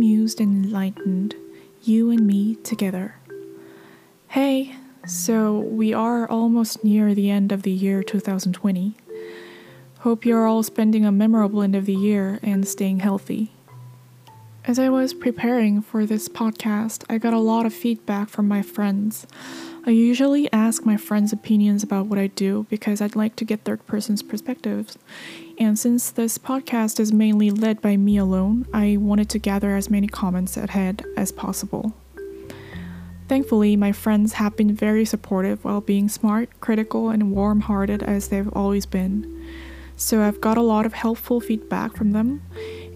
amused and enlightened, you and me together. Hey, so we are almost near the end of the year 2020. Hope you're all spending a memorable end of the year and staying healthy. As I was preparing for this podcast, I got a lot of feedback from my friends. I usually ask my friends' opinions about what I do because I'd like to get third person's perspectives. And since this podcast is mainly led by me alone, I wanted to gather as many comments ahead as possible. Thankfully, my friends have been very supportive while being smart, critical, and warm hearted as they've always been. So I've got a lot of helpful feedback from them,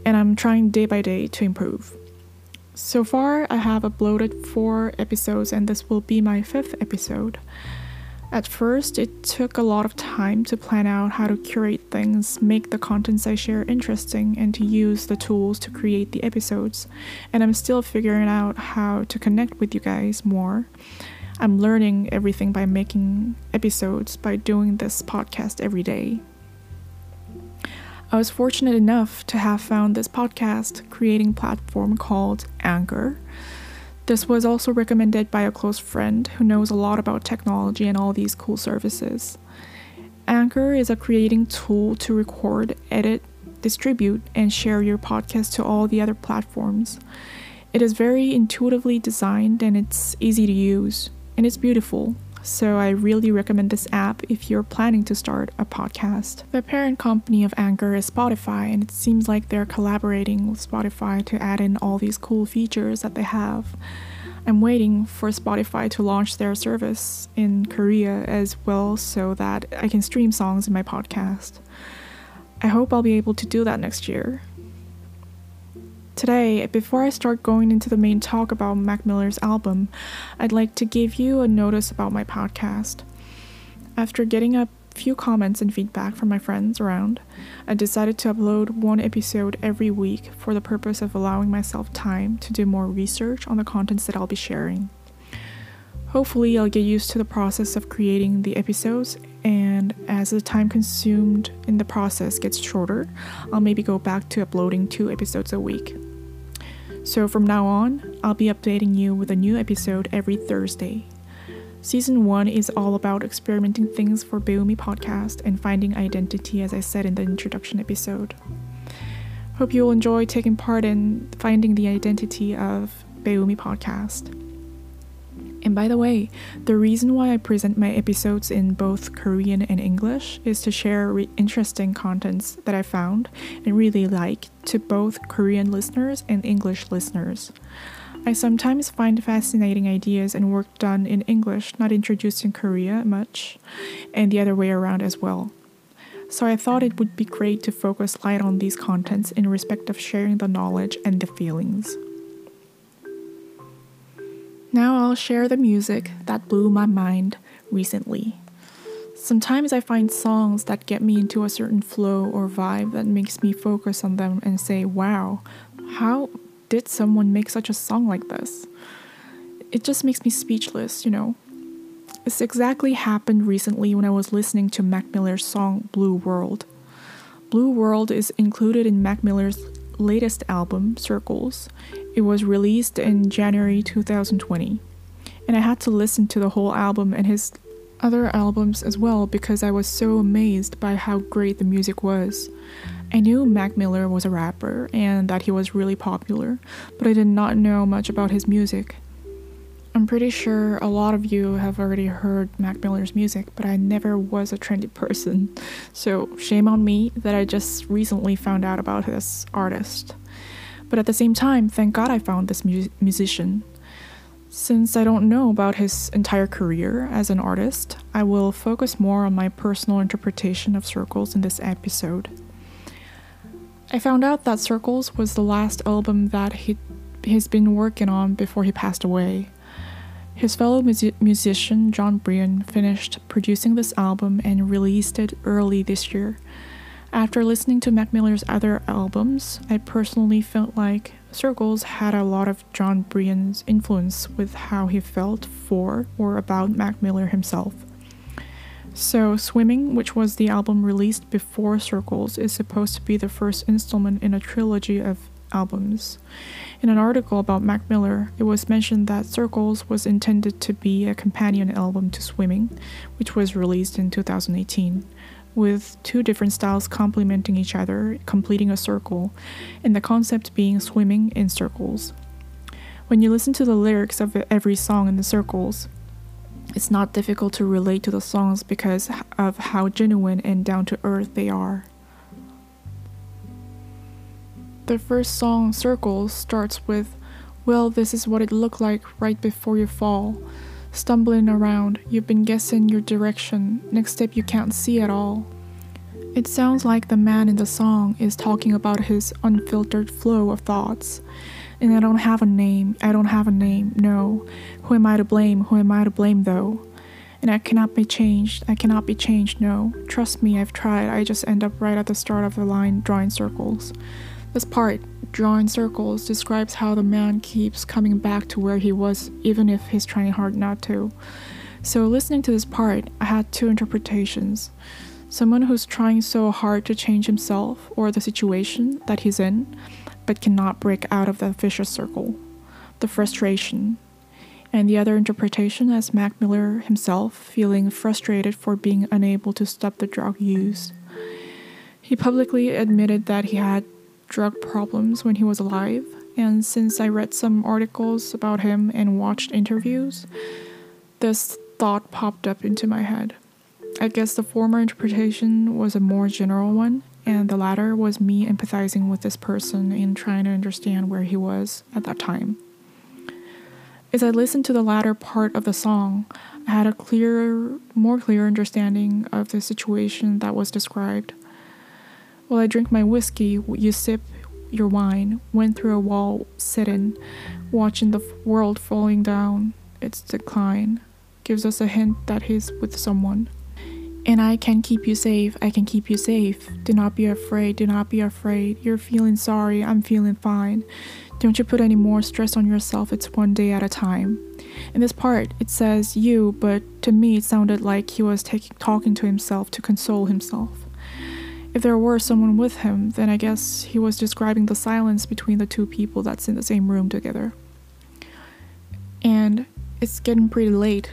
and I'm trying day by day to improve. So far, I have uploaded four episodes, and this will be my fifth episode. At first, it took a lot of time to plan out how to curate things, make the contents I share interesting, and to use the tools to create the episodes. And I'm still figuring out how to connect with you guys more. I'm learning everything by making episodes, by doing this podcast every day. I was fortunate enough to have found this podcast creating platform called Anchor. This was also recommended by a close friend who knows a lot about technology and all these cool services. Anchor is a creating tool to record, edit, distribute, and share your podcast to all the other platforms. It is very intuitively designed and it's easy to use, and it's beautiful so I really recommend this app if you're planning to start a podcast. The parent company of Anchor is Spotify, and it seems like they're collaborating with Spotify to add in all these cool features that they have. I'm waiting for Spotify to launch their service in Korea as well so that I can stream songs in my podcast. I hope I'll be able to do that next year. Today, before I start going into the main talk about Mac Miller's album, I'd like to give you a notice about my podcast. After getting a few comments and feedback from my friends around, I decided to upload one episode every week for the purpose of allowing myself time to do more research on the contents that I'll be sharing. Hopefully, I'll get used to the process of creating the episodes, and as the time consumed in the process gets shorter, I'll maybe go back to uploading two episodes a week. So from now on, I'll be updating you with a new episode every Thursday. Season 1 is all about experimenting things for Beumi podcast and finding identity, as I said in the introduction episode. Hope you'll enjoy taking part in finding the identity of Beumi podcast. And by the way, the reason why I present my episodes in both Korean and English is to share re- interesting contents that I found and really like to both Korean listeners and English listeners. I sometimes find fascinating ideas and work done in English not introduced in Korea much, and the other way around as well. So I thought it would be great to focus light on these contents in respect of sharing the knowledge and the feelings. Now I'll share the music that blew my mind recently. Sometimes I find songs that get me into a certain flow or vibe that makes me focus on them and say, wow, how did someone make such a song like this? It just makes me speechless, you know. This exactly happened recently when I was listening to Mac Miller's song Blue World. Blue World is included in Mac Miller's latest album, Circles. It was released in January 2020, and I had to listen to the whole album and his other albums as well because I was so amazed by how great the music was. I knew Mac Miller was a rapper and that he was really popular, but I did not know much about his music. I'm pretty sure a lot of you have already heard Mac Miller's music, but I never was a trendy person, so shame on me that I just recently found out about this artist. But at the same time, thank God I found this mu- musician. Since I don't know about his entire career as an artist, I will focus more on my personal interpretation of Circles in this episode. I found out that Circles was the last album that he, he's been working on before he passed away. His fellow musician Jon Brion finished producing this album and released it early this year. After listening to Mac Miller's other albums, I personally felt like Circles had a lot of Jon Brion's influence with how he felt for or about Mac Miller himself. So, Swimming, which was the album released before Circles, is supposed to be the first installment in a trilogy of albums. In an article about Mac Miller, it was mentioned that Circles was intended to be a companion album to Swimming, which was released in 2018, with two different styles complementing each other, completing a circle, and the concept being swimming in circles. When you listen to the lyrics of every song in the circles, it's not difficult to relate to the songs because of how genuine and down to earth they are. The first song, Circles, starts with, Well, this is what it looked like right before you fall. Stumbling around, you've been guessing your direction, next step you can't see at all. It sounds like the man in the song is talking about his unfiltered flow of thoughts. And I don't have a name, I don't have a name, no. Who am I to blame? Who am I to blame though? And I cannot be changed, I cannot be changed, no. Trust me, I've tried, I just end up right at the start of the line drawing circles. This part, drawing circles, describes how the man keeps coming back to where he was, even if he's trying hard not to. So, listening to this part, I had two interpretations. Someone who's trying so hard to change himself or the situation that he's in, but cannot break out of that vicious circle. The frustration. And the other interpretation as Mac Miller himself feeling frustrated for being unable to stop the drug use. He publicly admitted that he had drug problems when he was alive, and since I read some articles about him and watched interviews, this thought popped up into my head. I guess the former interpretation was a more general one, and the latter was me empathizing with this person and trying to understand where he was at that time. As I listened to the latter part of the song, I had a clearer, more clear understanding of the situation that was described. While I drink my whiskey, you sip your wine, went through a wall sitting, watching the world falling down its decline, gives us a hint that he's with someone. And I can keep you safe, I can keep you safe. Do not be afraid, do not be afraid. You're feeling sorry, I'm feeling fine. Don't you put any more stress on yourself, it's one day at a time. In this part, it says you, but to me it sounded like he was talking to himself to console himself. If there were someone with him, then I guess he was describing the silence between the two people that's in the same room together. And it's getting pretty late,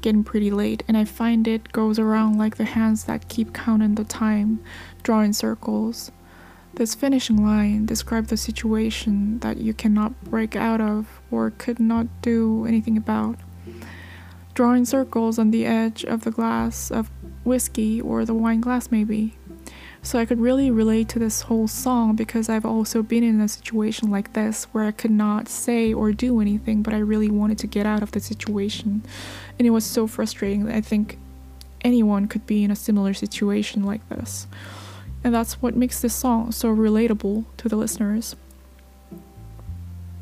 getting pretty late, and I find it goes around like the hands that keep counting the time, drawing circles. This finishing line describes the situation that you cannot break out of or could not do anything about. Drawing circles on the edge of the glass of whiskey or the wine glass, maybe. So I could really relate to this whole song because I've also been in a situation like this where I could not say or do anything, but I really wanted to get out of the situation. And it was so frustrating that I think anyone could be in a similar situation like this. And that's what makes this song so relatable to the listeners.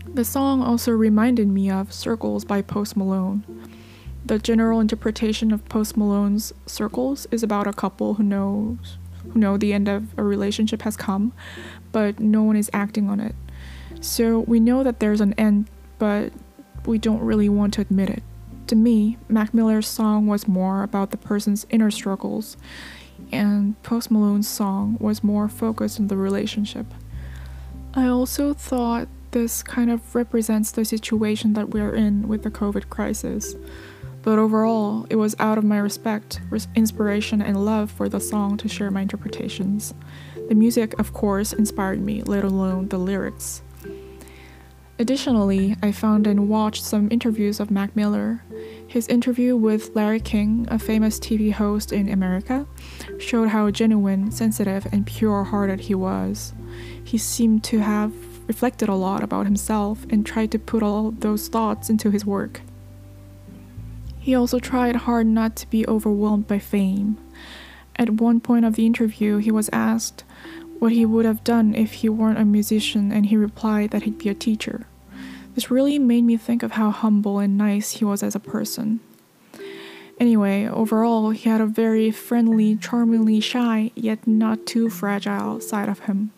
The song also reminded me of Circles by Post Malone. The general interpretation of Post Malone's Circles is about a couple who knows who know the end of a relationship has come, but no one is acting on it. So we know that there's an end, but we don't really want to admit it. To me, Mac Miller's song was more about the person's inner struggles, and Post Malone's song was more focused on the relationship. I also thought this kind of represents the situation that we're in with the COVID crisis. But overall, it was out of my respect, inspiration, and love for the song to share my interpretations. The music, of course, inspired me, let alone the lyrics. Additionally, I found and watched some interviews of Mac Miller. His interview with Larry King, a famous TV host in America, showed how genuine, sensitive, and pure hearted he was. He seemed to have reflected a lot about himself and tried to put all those thoughts into his work. He also tried hard not to be overwhelmed by fame. At one point of the interview, he was asked what he would have done if he weren't a musician, and he replied that he'd be a teacher. This really made me think of how humble and nice he was as a person. Anyway, overall, he had a very friendly, charmingly shy, yet not too fragile side of him.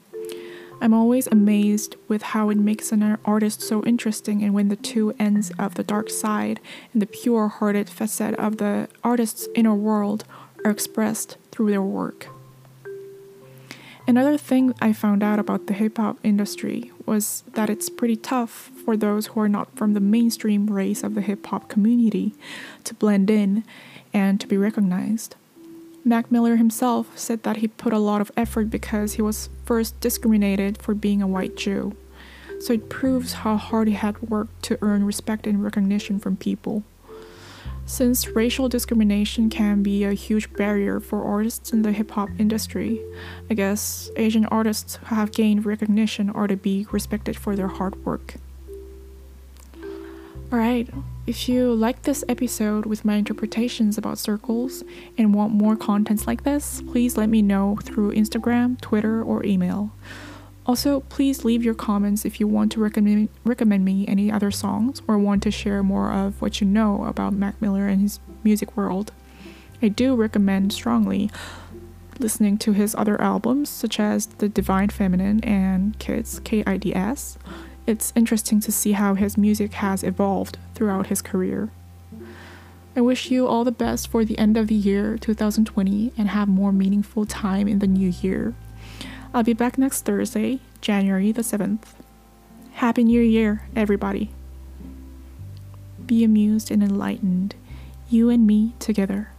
I'm always amazed with how it makes an artist so interesting and when the two ends of the dark side and the pure hearted facet of the artist's inner world are expressed through their work. Another thing I found out about the hip hop industry was that it's pretty tough for those who are not from the mainstream race of the hip hop community to blend in and to be recognized. Mac Miller himself said that he put a lot of effort because he was first discriminated for being a white Jew. So it proves how hard he had worked to earn respect and recognition from people. Since racial discrimination can be a huge barrier for artists in the hip hop industry, I guess Asian artists who have gained recognition are to be respected for their hard work. Alright, if you like this episode with my interpretations about circles and want more contents like this, please let me know through Instagram, Twitter, or email. Also, please leave your comments if you want to recommend, recommend me any other songs or want to share more of what you know about Mac Miller and his music world. I do recommend strongly listening to his other albums, such as The Divine Feminine and Kids, KIDS. It's interesting to see how his music has evolved throughout his career. I wish you all the best for the end of the year 2020 and have more meaningful time in the new year. I'll be back next Thursday, January the 7th. Happy New Year, everybody. Be amused and enlightened, you and me together.